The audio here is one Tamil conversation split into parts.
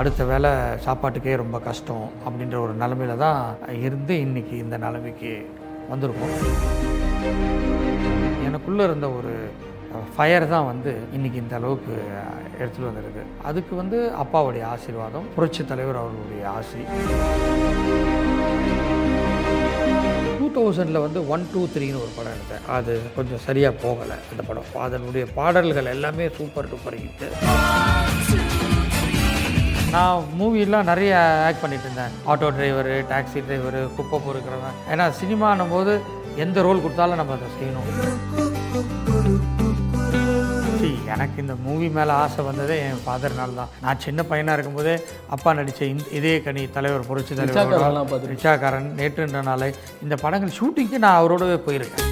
அடுத்த வேளை சாப்பாட்டுக்கே ரொம்ப கஷ்டம் அப்படின்ற ஒரு நிலமையில தான் இருந்து இன்னைக்கு இந்த நிலைமைக்கு வந்திருக்கோம். எனக்குள்ளே இருந்த ஒரு ஃபயர் தான் வந்து இன்னைக்கு இந்த அளவுக்கு எடுத்துகிட்டு வந்திருக்கு. அதுக்கு வந்து அப்பாவுடைய ஆசீர்வாதம் புரட்சி தலைவர் அவர்களுடைய ஆசி. டூ தௌசண்டில் வந்து ஒன் டூ த்ரீன்னு ஒரு படம் எடுத்தேன். அது கொஞ்சம் சரியாக போகலை அந்த படம். அதனுடைய பாடல்கள் எல்லாமே சூப்பர் டூப்பர் ஹிட்டு. நான் மூவிலாம் நிறைய ஆக்ட் பண்ணிட்டு இருந்தேன் ஆட்டோ டிரைவரு டாக்ஸி டிரைவரு குப்பை பொறுக்கிறவன். ஏன்னா சினிமானும் போது எந்த ரோல் கொடுத்தாலும் நம்ம அதை செய்யணும். எனக்கு இந்த மூவி மேலே ஆசை வந்ததே என் ஃபாதர்னால தான் நான் சின்ன பையனாக இருக்கும்போதே அப்பா நடித்த இந்த இதே கனி தலைவர் புரட்சி தலைவர். ரிச்சாக்காரன் நேற்றுன்ற நாளை இந்த படங்கள் ஷூட்டிங்க்கு நான் அவரோடவே போயிருக்கேன்.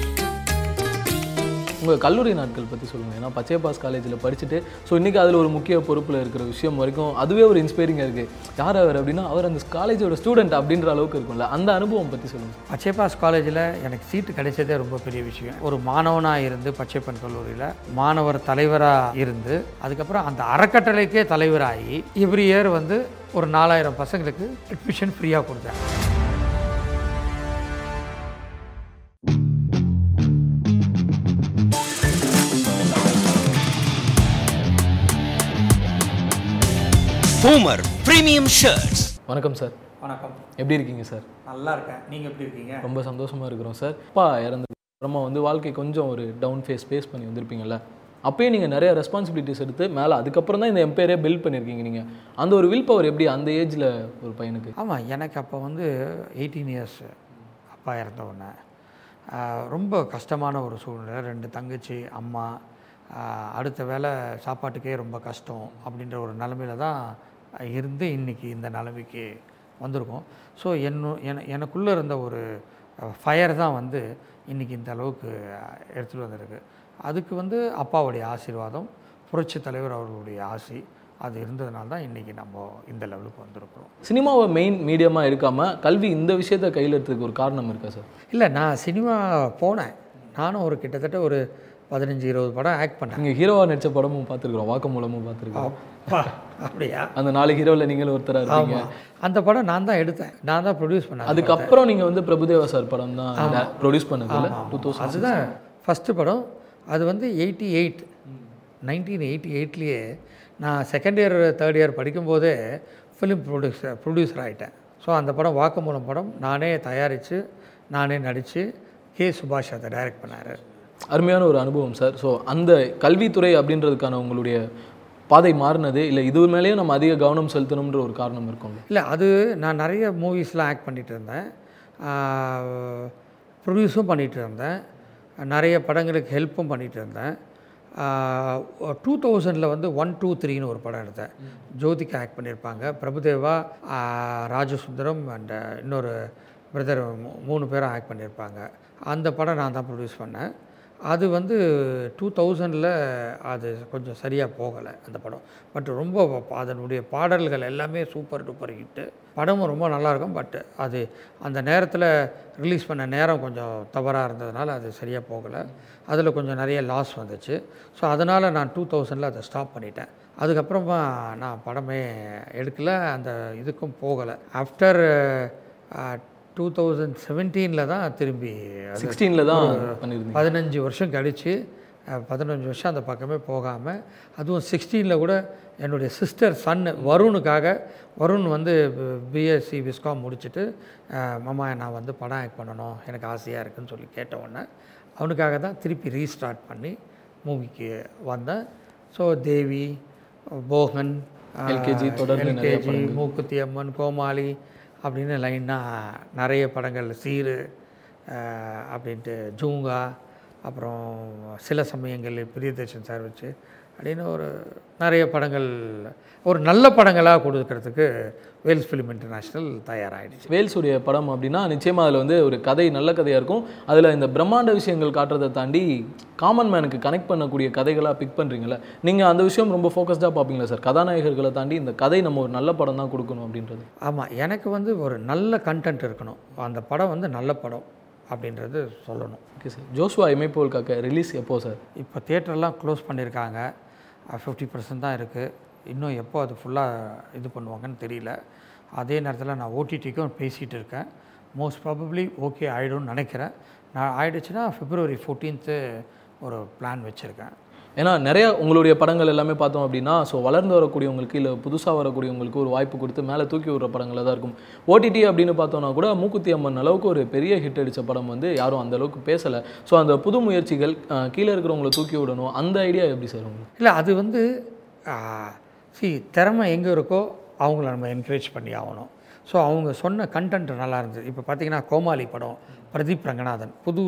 உங்கள் கல்லூரி நாட்கள் பற்றி சொல்லுங்கள் ஏன்னா பச்சையப்பாஸ் காலேஜில் படிச்சுட்டு ஸோ இன்றைக்கி அதில் ஒரு முக்கிய பொறுப்பில் இருக்கிற விஷயம் வரைக்கும் அதுவே ஒரு இன்ஸ்பைரிங்காக இருக்குது யார் அவர் அப்படின்னா அவர் அந்த காலேஜோட ஸ்டூடெண்ட் அப்படின்ற அளவுக்கு இருக்கும்ல. அந்த அனுபவம் பற்றி சொல்லுங்கள் பச்சைப்பாஸ் காலேஜில் எனக்கு சீட்டு கிடைச்சதே ரொம்ப பெரிய விஷயம். ஒரு மாணவனாக இருந்து பச்சைப்பன் கல்லூரியில் மாணவர் தலைவராக இருந்து அதுக்கப்புறம் அந்த அறக்கட்டளைக்கே தலைவராகி எவ்ரி இயர் வந்து ஒரு நாலாயிரம் பசங்களுக்கு அட்மிஷன் ஃப்ரீயாக கொடுத்தேன். Homer Premium Shirts. வணக்கம் சார். வணக்கம். எப்படி இருக்கீங்க சார்? நல்லா இருக்கேன். நீங்கள் எப்படி இருக்கீங்க? ரொம்ப சந்தோஷமாக இருக்கிறோம் சார். அப்பா இறந்தது அப்புறமா வந்து வாழ்க்கை கொஞ்சம் ஒரு டவுன் ஃபேஸ் ஃபேஸ் பண்ணி வந்திருப்பீங்கல்ல. அப்பயே நீங்கள் நிறைய ரெஸ்பான்சிபிலிட்டிஸ் எடுத்து மேலே அதுக்கப்புறம் தான் இந்த எம்பையரே பில்ட் பண்ணியிருக்கீங்க நீங்கள் அந்த ஒரு வில் பவர் எப்படி அந்த ஏஜில் ஒரு பையனுக்கு? ஆமாம் எனக்கு அப்போ வந்து எயிட்டீன் இயர்ஸ் அப்பா இறந்த உடனே ரொம்ப கஷ்டமான ஒரு சூழ்நிலை. ரெண்டு தங்கச்சி அம்மா அடுத்த வேளை சாப்பாட்டுக்கே ரொம்ப கஷ்டம் அப்படின்ற ஒரு நிலமையில தான் இருந்து இன்னைக்கு இந்த நிலைமைக்கு வந்திருக்கோம். ஸோ என்ன என எனக்குள்ளே இருந்த ஒரு ஃபயர் தான் வந்து இன்னைக்கு இந்த அளவுக்கு எடுத்துகிட்டு வந்திருக்கு. அதுக்கு வந்து அப்பாவுடைய ஆசீர்வாதம் புரட்சி தலைவர் அவர்களுடைய ஆசி அது இருந்ததுனால தான் இன்றைக்கி நம்ம இந்த லெவலுக்கு வந்திருக்கிறோம். சினிமாவை மெயின் மீடியமாக எடுக்காமல் கல்வி இந்த விஷயத்தை கையில் எடுத்ததுக்கு ஒரு காரணம் இருக்கா சார்? இல்லை நான் சினிமா போனேன். நானும் ஒரு கிட்டத்தட்ட ஒரு பதினஞ்சு இருபது படம் ஆக்ட் பண்ணேன். நீங்கள் ஹீரோவாக நடித்த படமும் பார்த்துருக்குறோம் வாக்குமூலமும் பார்த்துருக்கோம் அப்பா, அப்படியா? அந்த நாலு ஹீரோவில் நீங்களும் ஒருத்தராக ஆமாம் அந்த படம் நான் தான் எடுத்தேன். நான் தான் ப்ரொடியூஸ் பண்ணேன் அதுக்கப்புறம் நீங்கள் வந்து பிரபுதேவா சார் படம் தான் ப்ரொடியூஸ் பண்ணதில்ல டூ. தௌசண்ட் அதுதான் ஃபஸ்ட்டு படம். அது வந்து எயிட்டி எயிட் நைன்டீன் எயிட்டி எயிட்லேயே நான் செகண்ட் இயர் தேர்ட் இயர் படிக்கும்போதே ஃபிலிம் ப்ரொடியூசர் ப்ரொடியூசர் ஆகிட்டேன் ஸோ அந்த படம் வாக்குமூலம் படம் நானே தயாரித்து நானே நடித்து கே சுபாஷ் அதை டைரக்ட் பண்ணார். அருமையான ஒரு அனுபவம் சார். ஸோ அந்த கல்வித்துறை அப்படின்றதுக்கான உங்களுடைய பாதை மாறினது இல்லை இது மேலேயும் நம்ம அதிக கவனம் செலுத்தணுன்ற ஒரு காரணம் இருக்கும் இல்லை அது நான் நிறைய மூவிஸ்லாம் ஆக்ட் பண்ணிகிட்டு இருந்தேன். ப்ரொடியூஸும் பண்ணிகிட்டு இருந்தேன். நிறைய படங்களுக்கு ஹெல்ப்பும் பண்ணிகிட்டு இருந்தேன். டூ தௌசண்டில் வந்து ஒன் டூ த்ரீன்னு ஒரு படம் எடுத்தேன். ஜோதிக்கு ஆக்ட் பண்ணியிருப்பாங்க. பிரபுதேவா ராஜசுந்தரம் அண்ட் இன்னொரு பிரதர் மூணு பேரும் ஆக்ட் பண்ணியிருப்பாங்க. அந்த படம் நான் தான் ப்ரொடியூஸ் பண்ணேன். அது வந்து டூ தௌசண்டில் அது கொஞ்சம் சரியாக போகலை அந்த படம். பட் ரொம்ப அதனுடைய பாடல்கள் எல்லாமே சூப்பர் டூப்பர் ஹிட்டு படமும் ரொம்ப நல்லாயிருக்கும் பட் அது அந்த நேரத்தில் ரிலீஸ் பண்ண நேரம் கொஞ்சம் தவறாக இருந்ததுனால அது சரியாக போகலை. அதில் கொஞ்சம் நிறைய லாஸ் வந்துச்சு. ஸோ அதனால் நான் டூ தௌசண்டில் அதை ஸ்டாப் பண்ணிட்டேன். அதுக்கப்புறமா நான் படமே எடுக்கலை அந்த இதுக்கும் போகலை. ஆஃப்டர் டூ தௌசண்ட் செவன்டீனில் தான் திரும்பி சிக்ஸ்டீனில் தான் பதினஞ்சு வருஷம் கழித்து பதினஞ்சு வருஷம் அந்த பக்கமே போகாமல் அதுவும் சிக்ஸ்டீனில் கூட என்னுடைய சிஸ்டர் சன் வருணுக்காக வருண் வந்து பிஎஸ்சி விஸ்காம் முடிச்சுட்டு மாமா நான் வந்து படம் ஆக்ட் பண்ணணும் எனக்கு ஆசையாக இருக்குன்னு சொல்லி கேட்ட உடனே அவனுக்காக தான் திருப்பி ரீஸ்டார்ட் பண்ணி மூவிக்கு வந்தேன். ஸோ தேவி போகன் தொடர்ந்து நிறைய எல்கேஜி மூக்குத்தி அம்மன் கோமாளி அப்படின்னு லைனாக நிறைய படங்கள் சீரு அப்படின்ட்டு ஜூங்கா அப்புறம் சில சமயங்களில் பிரியதர்ஷன் சார் வச்சு அப்படின்னு ஒரு நிறைய படங்கள் ஒரு நல்ல படங்களாக கொடுக்கறதுக்கு வேல்ஸ் ஃபிலிம் இன்டர்நேஷ்னல் தயாராகிடுச்சு வேல்ஸுடைய படம் அப்படின்னா நிச்சயமாக அதில் வந்து ஒரு கதை நல்ல கதையாக இருக்கும். அதில் இந்த பிரம்மாண்ட விஷயங்கள் காட்டுறதை தாண்டி காமன் மேனுக்கு கனெக்ட் பண்ணக்கூடிய கதைகளாக பிக் பண்ணுறீங்களா நீங்கள் அந்த விஷயம் ரொம்ப ஃபோக்கஸ்டாக பார்ப்பீங்களா சார்? கதாநாயகர்களை தாண்டி இந்த கதை நம்ம ஒரு நல்ல படம் தான் கொடுக்கணும் அப்படின்றது. ஆமாம் எனக்கு வந்து ஒரு நல்ல கண்டென்ட் இருக்கணும். அந்த படம் வந்து நல்ல படம். அப்படின்றது சொல்லணும். ஓகே சார் ஜோஸ்வா இமைப்போல் காக்க ரிலீஸ் எப்போ சார் இப்போ தேட்டர்லாம் க்ளோஸ் பண்ணியிருக்காங்க. ஃபிஃப்டி பர்சன்ட் தான் இருக்குது இன்னும் எப்போ அது ஃபுல்லாக இது பண்ணுவாங்கன்னு தெரியல. அதே நேரத்தில் நான் ஓடிடிக்கும் பேசிகிட்டு இருக்கேன். மோஸ்ட் ப்ராபப்ளி ஓகே ஆகிடும்னு நினைக்கிறேன். நான் ஆயிடுச்சுன்னா பிப்ரவரி ஃபோர்டீன்த்து ஒரு பிளான் வச்சுருக்கேன். ஏன்னா நிறைய உங்களுடைய படங்கள் எல்லாமே பார்த்தோம் அப்படின்னா ஸோ வளர்ந்து வரக்கூடியவங்களுக்கு இல்லை புதுசாக வரக்கூடியவங்களுக்கு ஒரு வாய்ப்பு கொடுத்து மேலே தூக்கி விடுற படங்களாக தான் இருக்கும். ஓடிடி அப்படின்னு பார்த்தோம்னா கூட மூக்குத்தி அம்மன் அளவுக்கு ஒரு பெரிய ஹிட் அடித்த படம் வந்து யாரும் அந்த அளவுக்கு பேசலை. ஸோ அந்த புது முயற்சிகள் கீழே இருக்கிறவங்களை தூக்கி விடணும் அந்த ஐடியா எப்படி சார் உங்களுக்கு? இல்லை அது வந்து சி திறமை எங்கே இருக்கோ அவங்கள நம்ம என்கரேஜ் பண்ணி ஆகணும். ஸோ அவங்க சொன்ன கண்டென்ட் நல்லா இருந்தது. இப்போ பார்த்தீங்கன்னா கோமாளி படம் பிரதீப் ரங்கநாதன் புது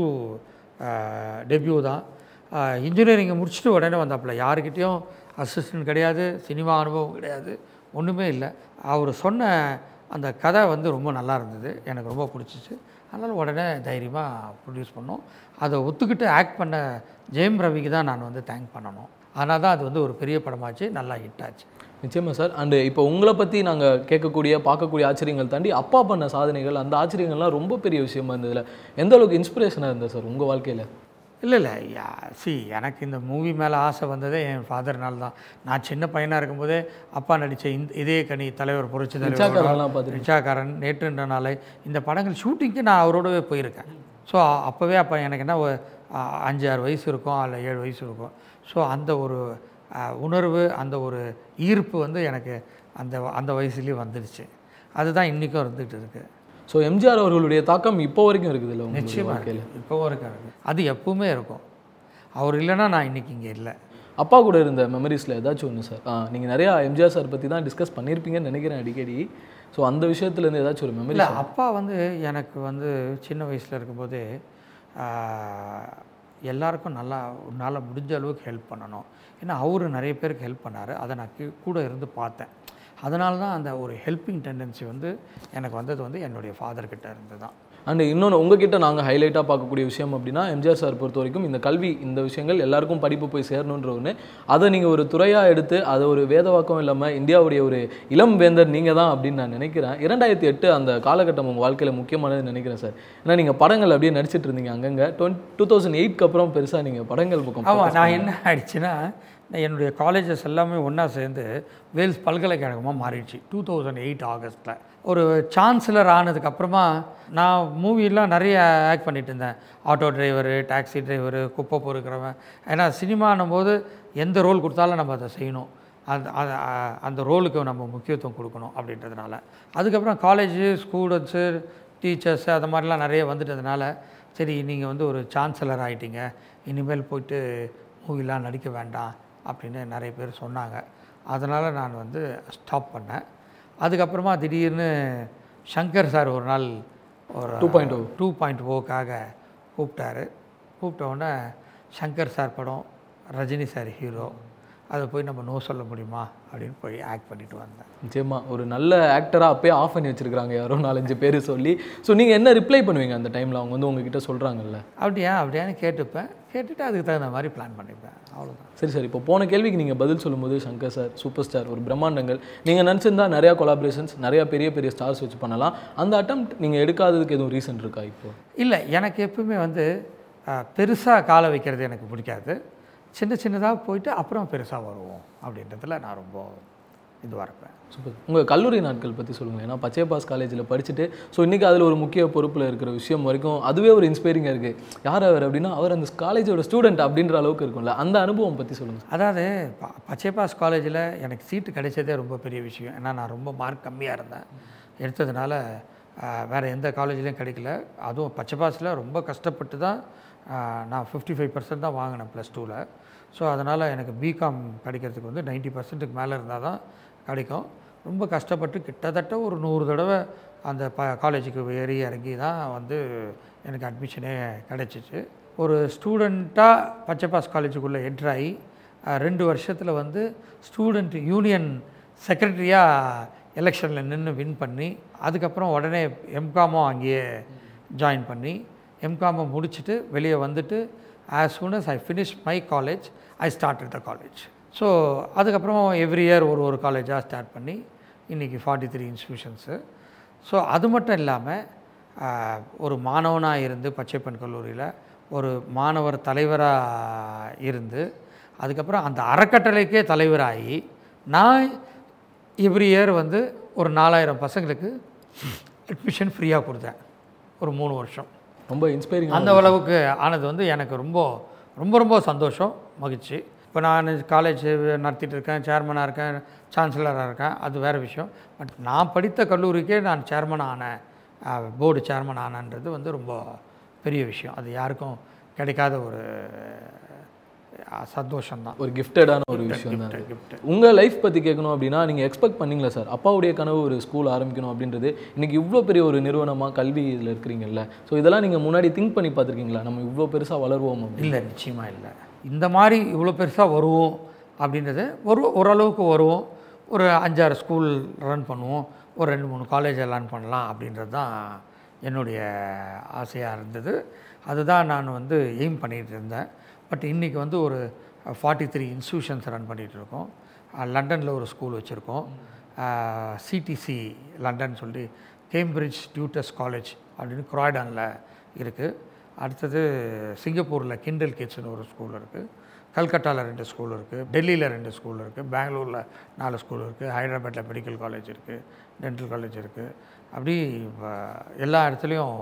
டெபியூ தான். இன்ஜினியரிங்கை முடிச்சுட்டு உடனே வந்தாப்புல. யாருக்கிட்டேயும் அசிஸ்டன்ட் கிடையாது சினிமா அனுபவம் கிடையாது ஒன்றுமே இல்லை. அவர் சொன்ன அந்த கதை வந்து ரொம்ப நல்லா இருந்தது. எனக்கு ரொம்ப பிடிச்சிச்சு. அதனால் உடனே தைரியமாக ப்ரொடியூஸ் பண்ணோம். அதை ஒத்துக்கிட்டு ஆக்ட் பண்ண ஜெயம் ரவிக்கு தான் நான் வந்து தேங்க் பண்ணணும். ஆனால் தான் அது வந்து ஒரு பெரிய படமாச்சு நல்லா ஹிட் ஆச்சு. நிச்சயமாக சார். அண்டு இப்போ உங்களை பற்றி நாங்கள் கேட்கக்கூடிய பார்க்கக்கூடிய ஆச்சரியங்கள் தாண்டி அப்பா பண்ண சாதனைகள் அந்த ஆச்சரியங்கள்லாம் ரொம்ப பெரிய விஷயமா இருந்ததில்ல எந்த அளவுக்கு இன்ஸ்பிரேஷனாக இருந்தது சார் உங்கள் வாழ்க்கையில்? இல்லை இல்லை சி எனக்கு இந்த மூவி மேலே ஆசை வந்ததே என் ஃபாதர்னால தான் நான் சின்ன பையனாக இருக்கும்போதே அப்பா நடித்த இந்த இதே கனி தலைவர் புரட்சி தலைவர் ரிச்சாக்காரன் நேற்றுன்ற நாளை இந்த படங்கள் ஷூட்டிங்க்கு நான் அவரோடவே போயிருக்கேன். ஸோ அப்போவே அப்போ எனக்கு என்ன அஞ்சு ஆறு வயசு இருக்கும் அல்ல ஏழு வயசு இருக்கும். ஸோ அந்த ஒரு உணர்வு அந்த ஒரு ஈர்ப்பு வந்து எனக்கு அந்த அந்த வயசுலேயே வந்துடுச்சு அதுதான் இன்றைக்கும் இருந்துகிட்டு இருக்குது ஸோ எம்ஜிஆர் அவர்களுடைய தாக்கம் இப்போ வரைக்கும் இருக்குது இல்லை நிச்சயமாக இருக்குது. இப்போவும் இருக்காரு அது எப்பவுமே இருக்கும். அவர் இல்லைன்னா நான் இன்றைக்கி இங்கே இல்லை. அப்பா கூட இருந்த மெமரிஸில் ஏதாச்சும் ஒன்று சார் நீங்கள் நிறையா எம்ஜிஆர் சார் பற்றி தான் டிஸ்கஸ் பண்ணியிருப்பீங்கன்னு நினைக்கிறேன் அடிக்கடி. ஸோ அந்த விஷயத்துலேருந்து ஏதாச்சும் ஒரு மெமரி இல்லை அப்பா வந்து எனக்கு வந்து சின்ன வயசில் இருக்கும்போதே எல்லாருக்கும் நல்லா உன்னால் முடிஞ்ச அளவுக்கு ஹெல்ப் பண்ணணும். ஏன்னா அவரு நிறைய பேருக்கு ஹெல்ப் பண்ணார். அதை நான் கூட இருந்து பார்த்தேன். அதனால தான் அந்த ஒரு ஹெல்பிங் டெண்டன்சி வந்து எனக்கு வந்தது வந்து என்னுடைய ஃபாதர்கிட்ட இருந்து தான். அண்ட் இன்னொன்று உங்ககிட்ட நாங்கள் ஹைலைட்டாக பார்க்கக்கூடிய விஷயம் அப்படின்னா எம்ஜிஆர் சார் பொறுத்த வரைக்கும் இந்த கல்வி இந்த விஷயங்கள் எல்லாருக்கும் படிப்பு போய் சேரணுன்ற ஒன்று அதை நீங்கள் ஒரு துறையாக எடுத்து அதை ஒரு வேதவாக்கம் இல்லாமல் இந்தியாவுடைய ஒரு இளம் வேந்தர் நீங்கள் தான் அப்படின்னு நான் நினைக்கிறேன். இரண்டாயிரத்தி எட்டு அந்த காலகட்டம் உங்கள் வாழ்க்கையில் முக்கியமானது நினைக்கிறேன் சார். ஏன்னா நீங்கள் படங்கள் அப்படியே நடிச்சிட்டு இருந்தீங்க அங்கங்கே. டுவெண்ட் டூ தௌசண்ட் எயிட்க்கு அப்புறம் பெருசாக நீங்கள் படங்கள் பக்கம் ஆமாம் நான் என்ன ஆயிடுச்சுன்னா நான் என்னுடைய காலேஜஸ் எல்லாமே ஒன்றா சேர்ந்து வேல்ஸ் பல்கலைக்கழகமாக மாறிடுச்சு. டூ தௌசண்ட் எயிட் ஆகஸ்ட்டில் ஒரு சான்சலர் ஆனதுக்கப்புறமா நான் மூவிலாம் நிறைய ஆக்ட் பண்ணிட்டு இருந்தேன். ஆட்டோ டிரைவரு டாக்ஸி டிரைவரு குப்பை பொறுக்கிறவன். ஏன்னா சினிமானும் போது எந்த ரோல் கொடுத்தாலும் நம்ம அதை செய்யணும். அந்த அந்த- அந்த ரோலுக்கு நம்ம முக்கியத்துவம் கொடுக்கணும் அப்படின்றதுனால. அதுக்கப்புறம் காலேஜு ஸ்டூடெண்ட்ஸு டீச்சர்ஸு அது மாதிரிலாம் நிறைய வந்துட்டதுனால சரி நீங்கள் வந்து ஒரு சான்சலர் ஆகிட்டீங்க இனிமேல் போயிட்டு மூவிலாம் நடிக்க வேண்டாம். அப்படின்னு நிறைய பேர் சொன்னாங்க. அதனால் நான் வந்து ஸ்டாப் பண்ணேன். அதுக்கப்புறமா திடீர்னு சங்கர் சார் ஒரு நாள் ஒரு 2.0. டூ பாயிண்ட் ஓக்காக கூப்பிட்டாரு. கூப்பிட்ட உடனே சங்கர் சார் படம் ரஜினி சார் ஹீரோ அதை போய் நம்ம நோ சொல்ல முடியுமா அப்படின்னு போய் ஆக்ட் பண்ணிட்டு வந்தேன். நிச்சயமா ஒரு நல்ல ஆக்டராக அப்பயே ஆஃப் பண்ணி வச்சிருக்காங்க யாரோ நாலஞ்சு பேர் சொல்லி. ஸோ நீங்கள் என்ன ரிப்ளை பண்ணுவீங்க அந்த டைமில் அவங்க வந்து உங்ககிட்ட சொல்கிறாங்கல்ல அப்படியா? அப்படியான்னு கேட்டுப்பேன். கேட்டுட்டு அதுக்கு தகுந்த மாதிரி பிளான் பண்ணிப்பேன். அவ்வளோதான் சரி சார். இப்போ போன கேள்விக்கு நீங்கள் பதில் சொல்லும்போது சங்கர் சார் சூப்பர் ஸ்டார் ஒரு பிரம்மாண்டங்கள். நீங்கள் நினச்சிருந்தா நிறையா கொலாபரேஷன்ஸ் நிறையா பெரிய பெரிய ஸ்டார்ஸ் வச்சு பண்ணலாம். அந்த அட்டம் நீங்கள் எடுக்காததுக்கு எதுவும் ரீசன் இருக்கா இப்போ? இல்லை எனக்கு எப்பவுமே வந்து பெருசாக காலை வைக்கிறது எனக்கு பிடிக்காது. சின்ன சின்னதாக போயிட்டு அப்புறம் பெருசாக வருவோம். அப்படின்றதுல நான் ரொம்ப இதுவாக இருப்பேன் சூப்பர். உங்கள் கல்லூரி நாட்கள் பற்றி சொல்லுங்கள் ஏன்னா பச்சையப்பாஸ் காலேஜில் படிச்சுட்டு ஸோ இன்றைக்கி அதில் ஒரு முக்கிய பொறுப்பில் இருக்கிற விஷயம் வரைக்கும் அதுவே ஒரு இன்ஸ்பைரிங்காக இருக்குது யார் அவர் அப்படின்னா அவர் அந்த காலேஜோட ஸ்டூடெண்ட் அப்படின்ற அளவுக்கு இருக்கும்ல. அந்த அனுபவம் பற்றி சொல்லுங்கள் அதாவது ப- பச்சைப்பாஸ் காலேஜில் எனக்கு சீட்டு கிடைச்சதே ரொம்ப பெரிய விஷயம். ஏன்னா நான் ரொம்ப மார்க் கம்மியாக இருந்தேன். எடுத்ததுனால வேறு எந்த காலேஜ்லேயும் கிடைக்கல. அதுவும் பச்சை பாஸில் ரொம்ப கஷ்டப்பட்டு தான் நான் ஃபிஃப்டி ஃபைவ் பர்சன்ட் தான் வாங்கினேன் ப்ளஸ் டூவில் ஸோ அதனால் எனக்கு பிகாம் கிடைக்கிறதுக்கு வந்து 90% பர்சன்ட்டுக்கு மேலே இருந்தால் தான் கிடைக்கும். ரொம்ப கஷ்டப்பட்டு கிட்டத்தட்ட ஒரு நூறு தடவை அந்த ப காலேஜுக்கு ஏறி இறங்கி தான் வந்து எனக்கு அட்மிஷனே கிடைச்சிச்சு. ஒரு ஸ்டூடெண்ட்டாக பச்சைப்பாஸ் காலேஜுக்குள்ளே என்ட்ராகி ரெண்டு வருஷத்தில் வந்து ஸ்டூடெண்ட் யூனியன் செக்ரட்டரியாக எலெக்ஷனில் நின்று வின் பண்ணி அதுக்கப்புறம் உடனே எம்காமும் அங்கேயே ஜாயின் பண்ணி எம்காமை முடிச்சுட்டு வெளியே வந்துட்டு as soon as I finish my college I start the college so அதுக்கப்புறம் எவ்ரி இயர் ஒரு ஒரு காலேஜாக ஸ்டார்ட் பண்ணி இன்றைக்கி ஃபார்ட்டி த்ரீ இன்ஸ்டியூஷன்ஸு ஸோ அது மட்டும் இல்லாமல் ஒரு மாணவனாக இருந்து பச்சைப்பன் கல்லூரியில் ஒரு மாணவர் தலைவராக இருந்து அதுக்கப்புறம் அந்த அறக்கட்டளைக்கே தலைவராகி நான் எவ்ரி இயர் வந்து ஒரு நாலாயிரம் பசங்களுக்கு அட்மிஷன் ஃப்ரீயாக கொடுத்தேன். ஒரு மூணு வருஷம். ரொம்ப இன்ஸ்பைரிங் அந்த அளவுக்கு ஆனது வந்து எனக்கு ரொம்ப ரொம்ப ரொம்ப சந்தோஷம் மகிழ்ச்சி. இப்போ நான் காலேஜ் நடத்திட்டு இருக்கேன் சேர்மனாக இருக்கேன் சான்சலராக இருக்கேன் அது வேறு விஷயம். பட் நான் படித்த கல்லூரிக்கே நான் சேர்மன் ஆனேன் போர்டு சேர்மன் ஆனேன்றது வந்து ரொம்ப பெரிய விஷயம். அது யாருக்கும் கிடைக்காத ஒரு சந்தோஷம்தான். ஒரு கிஃப்டடான ஒரு விஷயம் தான் gift. உங்க லைஃப் பத்தி கேட்கணும் அப்படின்னா நீங்க எக்ஸ்பெக்ட் பண்ணீங்களா சார் அப்பாவுடைய கனவு ஒரு ஸ்கூல் ஆரம்பிக்கணும் அப்படின்றது இன்னைக்கு இவ்வளோ பெரிய ஒரு நிறுவனமா கல்வி இதில் இருக்கிறீங்கல்ல. ஸோ இதெல்லாம் நீங்க முன்னாடி திங்க் பண்ணி பார்த்துருக்கீங்களா? நம்ம இவ்வளோ பெருசா வளருவோம் இல்லை நிச்சயமாக இல்லை. இந்த மாதிரி இவ்வளோ பெருசாக வருவோம் அப்படின்றது ஒரு ஓரளவுக்கு வருவோம். ஒரு அஞ்சாறு ஸ்கூல் ரன் பண்ணுவோம். ஒரு ரெண்டு மூணு காலேஜ் ரன் பண்ணலாம் அப்படின்றது தான் என்னுடைய ஆசையாக இருந்தது. அதுதான் நான் வந்து எய்ம் பண்ணிகிட்டு இருந்தேன். பட் இன்றைக்கி வந்து ஒரு ஃபார்ட்டி த்ரீ இன்ஸ்டியூஷன்ஸ் ரன் பண்ணிகிட்ருக்கோம் லண்டனில் ஒரு ஸ்கூல் வச்சுருக்கோம். சிடிசி லண்டன் சொல்லி கேம்பிரிட்ஜ் டியூட்டர்ஸ் காலேஜ் அப்படின்னு குராய்டானில் இருக்குது அடுத்தது சிங்கப்பூரில் கிண்டல் கிட்ஸ்னு ஒரு ஸ்கூல் இருக்குது கல்கட்டாவில் ரெண்டு ஸ்கூல் இருக்குது டெல்லியில் ரெண்டு ஸ்கூல் இருக்குது பெங்களூரில் நாலு ஸ்கூல் இருக்குது ஹைதராபாத்தில் மெடிக்கல் காலேஜ் இருக்குது டென்டல் காலேஜ் இருக்குது அப்படி எல்லா இடத்துலையும்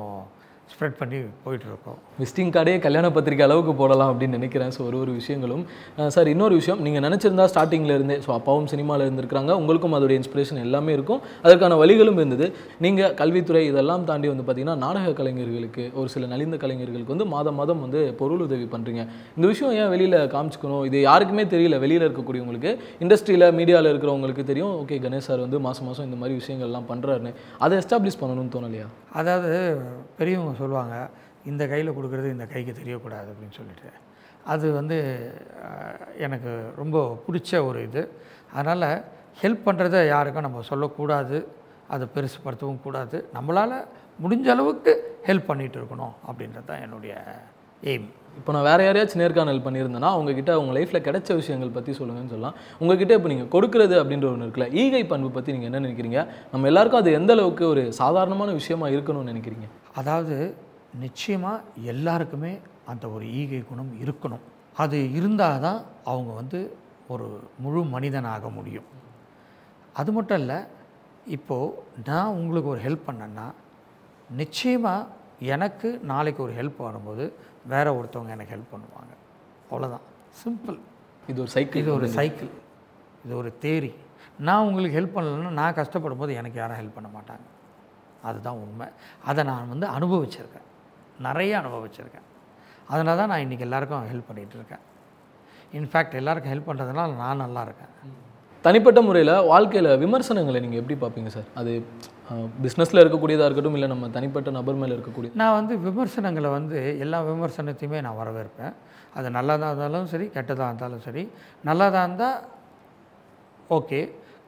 ஸ்ப்ரெட் பண்ணி போயிட்டுருக்கோம். விசிட்டிங் கார்டே கல்யாண பத்திரிக்கை அளவுக்கு போடலாம் அப்படின்னு நினைக்கிறேன். ஸோ ஒரு ஒரு விஷயங்களும். சார் இன்னொரு விஷயம் நீங்கள் நினச்சிருந்தா ஸ்டார்டிங்கில் இருந்தே ஸோ அப்பாவும் சினிமாவில் இருந்திருக்காங்க உங்களுக்கும் அதோட இன்ஸ்பிரேஷன் எல்லாமே இருக்கும். அதற்கான வழிகளும் இருந்தது. நீங்கள் கல்வித்துறை இதெல்லாம் தாண்டி வந்து பார்த்தீங்கன்னா நாடக கலைஞர்களுக்கு ஒரு சில நலிந்த கலைஞர்களுக்கு வந்து மாதம் மாதம் வந்து பொருள் உதவி பண்ணுறீங்க இந்த விஷயம் ஏன் வெளியில் காமிச்சிக்கணும்? இது யாருக்குமே தெரியல. வெளியில் இருக்கக்கூடியவங்களுக்கு இண்டஸ்ட்ரியில் மீடியாவில் இருக்கிறவங்களுக்கு தெரியும். ஓகே கணேஷ் சார் வந்து மாதம் மாதம் இந்த மாதிரி விஷயங்கள்லாம் பண்ணுறாருன்னு அதை எஸ்டாப்ளிஷ் பண்ணணும்னு தோணலையா? அதாவது பெரியவங்க சொல்லுவாங்க இந்த கையில் கொடுக்குறது இந்த கைக்கு தெரியக்கூடாது அப்படின்னு சொல்லிட்டு. அது வந்து எனக்கு ரொம்ப பிடிச்ச ஒரு இது. அதனால் ஹெல்ப் பண்ணுறத யாருக்கும் நம்ம சொல்லக்கூடாது. அதை பெருசுப்படுத்தவும் கூடாது. நம்மளால் முடிஞ்ச அளவுக்கு ஹெல்ப் பண்ணிகிட்டு இருக்கணும் அப்படின்றது தான் என்னுடைய எய்ம் இப்போ நான் வேறு யாரையாச்சும் நேர்காணல் பண்ணியிருந்தேன்னா உங்ககிட்ட உங்கள் லைஃப்பில் கிடைச்ச விஷயங்கள் பற்றி சொல்லுங்கன்னு சொல்லலாம். உங்ககிட்ட இப்போ நீங்கள் கொடுக்குறது அப்படின்ற ஒன்று இருக்குல்ல ஈகை பண்பு பற்றி நீங்கள் என்ன நினைக்கிறீங்க? நம்ம எல்லாருக்கும் அது எந்த அளவுக்கு ஒரு சாதாரணமான விஷயமா இருக்கணும்னு நினைக்கிறீங்க? அதாவது நிச்சயமாக எல்லாருக்குமே அந்த ஒரு ஈகை குணம் இருக்கணும். அது இருந்தால் தான் அவங்க வந்து ஒரு முழு மனிதனாக முடியும். அது மட்டும் இல்லை இப்போது நான் உங்களுக்கு ஒரு ஹெல்ப் பண்ணேன்னா நிச்சயமாக எனக்கு நாளைக்கு ஒரு ஹெல்ப் வரும்போது வேற ஒருத்தவங்க எனக்கு ஹெல்ப் பண்ணுவாங்க. அவ்வளோதான் சிம்பிள் இது ஒரு சைக்கிள் இது ஒரு சைக்கிள் இது ஒரு தேரி நான் உங்களுக்கு ஹெல்ப் பண்ணலைன்னா நான் கஷ்டப்படும் போது எனக்கு யாரும் ஹெல்ப் பண்ண மாட்டாங்க. அதுதான் உண்மை. அதை நான் வந்து அனுபவிச்சிருக்கேன். நிறைய அனுபவிச்சிருக்கேன். அதனால தான் நான் இன்றைக்கி எல்லாருக்கும் ஹெல்ப் பண்ணிகிட்டு இருக்கேன். இன்ஃபேக்ட் எல்லாருக்கும் ஹெல்ப் பண்ணுறதுனால நான் நல்லா இருக்கேன். தனிப்பட்ட முறையில் வாழ்க்கையில் விமர்சனங்களை நீங்கள் எப்படி பார்ப்பீங்க சார்? அது பிஸ்னஸில் இருக்கக்கூடியதாக இருக்கட்டும் இல்லை நம்ம தனிப்பட்ட நபர் மேலே இருக்கக்கூடிய நான் வந்து விமர்சனங்களை வந்து எல்லா விமர்சனத்தையுமே நான் வரவேற்பேன். அது நல்லதாக இருந்தாலும் சரி கெட்டதாக இருந்தாலும் சரி. நல்லதாக இருந்தால் ஓகே.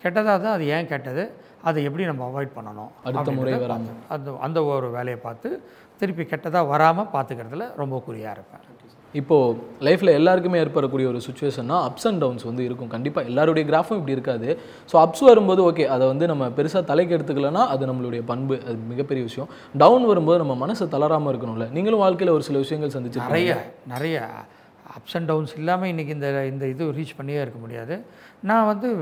கெட்டதாக இருந்தால் அது ஏன் கெட்டது? அதை எப்படி நம்ம அவாய்ட் பண்ணணும் அடுத்த முறை அப்படின்றத வராம. பார்த்து- அந்த அந்த ஒரு வேலையை பார்த்து திருப்பி கெட்டதாக வராமல் பார்த்துக்கிறதுல ரொம்ப குறியாக இருப்பேன். இப்போது லைஃப்பில் எல்லாருக்குமே ஏற்படக்கூடிய ஒரு சுச்சுவேஷன்னா அப்ஸ் அண்ட் டவுன்ஸ் வந்து இருக்கும். கண்டிப்பாக எல்லாருடைய கிராஃபும் இப்படி இருக்காது. ஸோ அப்ஸ் வரும்போது ஓகே அதை வந்து நம்ம பெருசாக தலைக்கு எடுத்துக்கலன்னா அது நம்மளுடைய பண்பு அது மிகப்பெரிய விஷயம். டவுன் வரும்போது நம்ம மனசு தளராமல் இருக்கணும்ல. நீங்களும் வாழ்க்கையில் ஒரு சில விஷயங்கள் சந்திச்சு நிறைய நிறைய அப்ஸ் அண்ட் டவுன்ஸ் இல்லாமல் இன்றைக்கி இந்த இந்த இது ரீச் பண்ணியே இருக்க முடியாது. நான் வந்து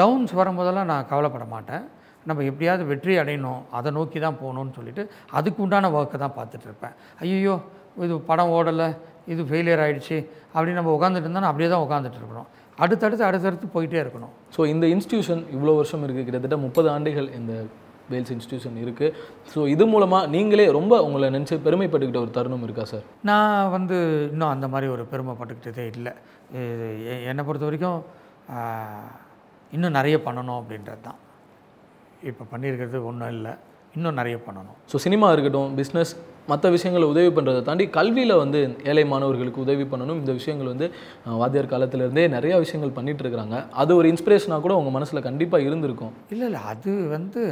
டவுன்ஸ் வரும்போதெல்லாம் நான் கவலைப்பட மாட்டேன். நம்ம எப்படியாவது வெற்றி அடையணும் அதை நோக்கி தான் போகணும்னு சொல்லிட்டு அதுக்கு உண்டான ஒர்க்கை தான் பார்த்துட்டு இருப்பேன். ஐயோ இது படம் ஓடலை இது ஃபெயிலியர் ஆயிடுச்சு அப்படின்னு நம்ம உட்காந்துட்டு இருந்தோம்னா அப்படியே தான் உட்காந்துட்டு இருக்கணும். அடுத்தடுத்து அடுத்தடுத்து போயிட்டே இருக்கணும். ஸோ இந்த இன்ஸ்டியூஷன் இவ்வளோ வருஷம் இருக்குது கிட்டத்தட்ட முப்பது ஆண்டுகள் இந்த வேல்ஸ் இன்ஸ்டியூஷன் இருக்குது ஸோ இது மூலமாக நீங்களே ரொம்ப உங்களை நினச்சி பெருமைப்பட்டுக்கிட்ட ஒரு தருணம் இருக்கா சார் நான் வந்து இன்னும் அந்த மாதிரி ஒரு பெருமைப்பட்டுக்கிட்டதே இல்லை. என்னை பொறுத்த வரைக்கும் இன்னும் நிறைய பண்ணணும் அப்படின்றது தான். இப்போ பண்ணியிருக்கிறது ஒன்றும் இல்லை. இன்னும் நிறைய பண்ணணும். ஸோ சினிமா இருக்கட்டும் பிஸ்னஸ் மற்ற விஷயங்களை உதவி பண்ணுறதை தாண்டி கல்வியில் வந்து ஏழை மாணவர்களுக்கு உதவி பண்ணணும். இந்த விஷயங்கள் வந்து வாத்தியார் காலத்திலேருந்தே நிறையா விஷயங்கள் பண்ணிட்டு இருக்கிறாங்க. அது ஒரு இன்ஸ்பிரேஷனாக கூட உங்கள் மனசில் கண்டிப்பாக இருந்திருக்கும். இல்லை இல்லை அது வந்து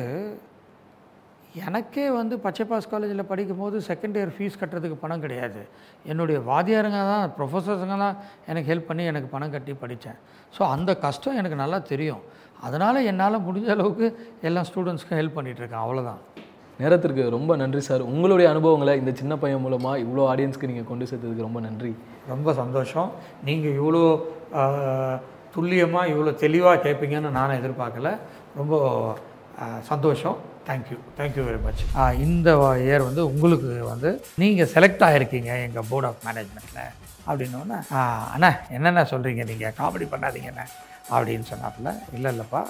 எனக்கே வந்து பச்சைப்பாஸ் காலேஜில் படிக்கும் போது செகண்ட் இயர் ஃபீஸ் கட்டுறதுக்கு பணம் கிடையாது. என்னுடைய வாத்தியாருங்க தான் ப்ரொஃபஸர்ஸுங்க தான் எனக்கு ஹெல்ப் பண்ணி எனக்கு பணம் கட்டி படித்தேன். ஸோ அந்த கஷ்டம் எனக்கு நல்லா தெரியும். அதனால் என்னால் முடிஞ்ச அளவுக்கு எல்லா ஸ்டூடெண்ட்ஸ்க்கும் ஹெல்ப் பண்ணிகிட்ருக்கேன். அவ்வளோதான் நேரத்திற்கு ரொம்ப நன்றி சார். உங்களுடைய அனுபவங்களை இந்த சின்ன பையன் மூலமாக இவ்வளோ ஆடியன்ஸ்க்கு நீங்கள் கொண்டு சேர்த்ததுக்கு ரொம்ப நன்றி. ரொம்ப சந்தோஷம். நீங்கள் இவ்வளோ துல்லியமாக இவ்வளோ தெளிவாக கேட்பீங்கன்னு நானும் எதிர்பார்க்கல. ரொம்ப சந்தோஷம். Thank you thank you very much இந்த இயர் வந்து உங்களுக்கு வந்து நீங்கள் செலக்ட் ஆகிருக்கீங்க எங்கள் போர்ட் ஆஃப் மேனேஜ்மெண்ட்டில் அப்படின்னோடனே அண்ணா என்னென்ன சொல்கிறீங்க நீங்கள் காமெடி பண்ணாதீங்கண்ணே அப்படின்னு சொன்னாப்புல இல்லை இல்லைப்பா.